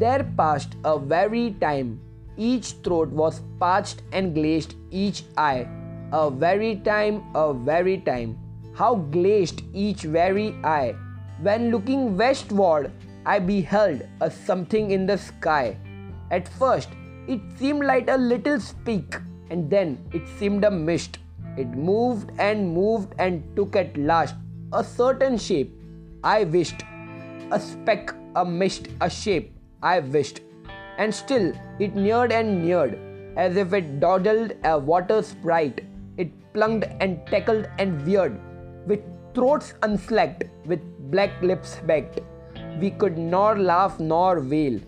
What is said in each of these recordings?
There passed a very time. Each throat was parched and glazed, each eye. A very time, a very time. How glazed each very eye. When looking westward, I beheld a something in the sky. At first, it seemed like a little speck, and then it seemed a mist. It moved and moved and took at last a certain shape. I wished. A speck, a mist, a shape. I wished. And still it neared and neared, as if it dawdled a water sprite. It plunged and tackled and veered, with throats unslacked, with black lips baked. We could nor laugh nor wail.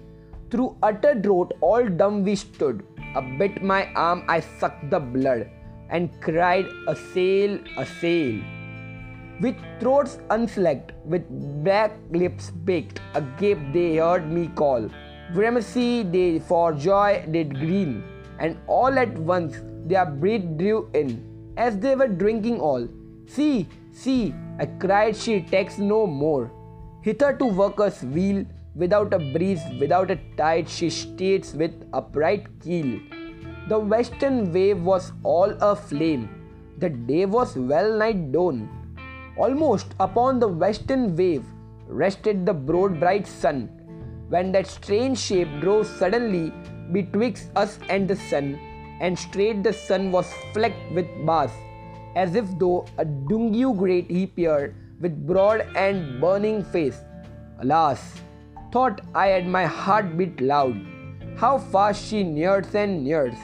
Through utter drought, all dumb we stood. A bit my arm, I sucked the blood, and cried, A sail, a sail. With throats unslacked, with black lips baked, agape they heard me call. Grimacy they for joy did green, and all at once their breath drew in, as they were drinking all. See, see, I cried, she takes no more. Hitherto workers wheel, without a breeze, without a tide, she stays with upright keel. The western wave was all aflame. The day was well nigh dawn. Almost upon the western wave rested the broad bright sun, when that strange shape drove suddenly betwixt us and the sun, and straight the sun was flecked with bars, as if though a dungue great he peered with broad and burning face. Alas, thought I at my heart beat loud, how fast she nears and nears.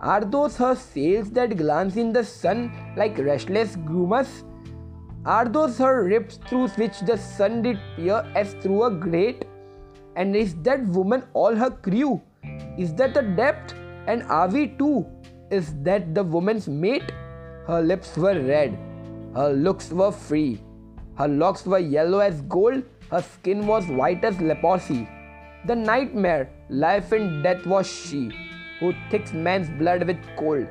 Are those her sails that glance in the sun like restless grimaces? Are those her ribs through which the sun did peer as through a grate? And is that woman all her crew? Is that the depth? And are we too? Is that the woman's mate? Her lips were red, her looks were free, her locks were yellow as gold, her skin was white as leprosy. The nightmare, life and death was she, who thicks man's blood with cold.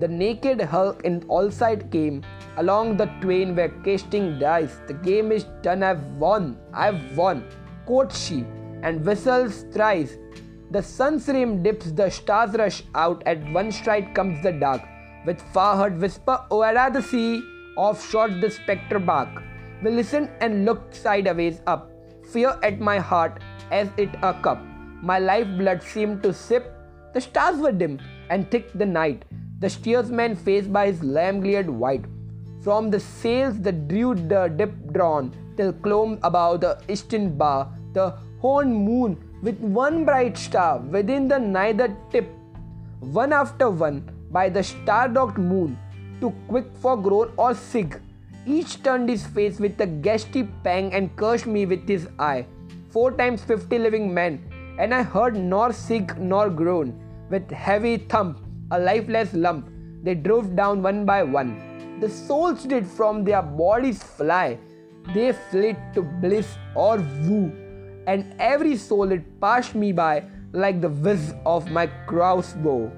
The naked hulk in all sight came, Along the twain were casting dice. The game is done, I've won, I've won, quoth she, and whistles thrice. The sun's rim dips, the stars rush out, at one stride comes the dark. With far heard whisper, o'er the sea, off shot the spectre bark. We listened and looked sideways up, fear at my heart as it a cup. My lifeblood seemed to sip. The stars were dim and thick the night. The steersman faced by his lamp glared white. From the sails that drew the dip drawn, till clomb above the eastern bar the horned moon with one bright star within the neither tip. One after one, by the star-dogged moon, too quick for groan or sig, each turned his face with a ghastly pang and cursed me with his eye. Four times fifty living men, and I heard nor sig nor groan. With heavy thump, a lifeless lump, they drove down one by one. The souls did from their bodies fly, they flit to bliss or woo, and every soul it passed me by like the whiz of my crossbow.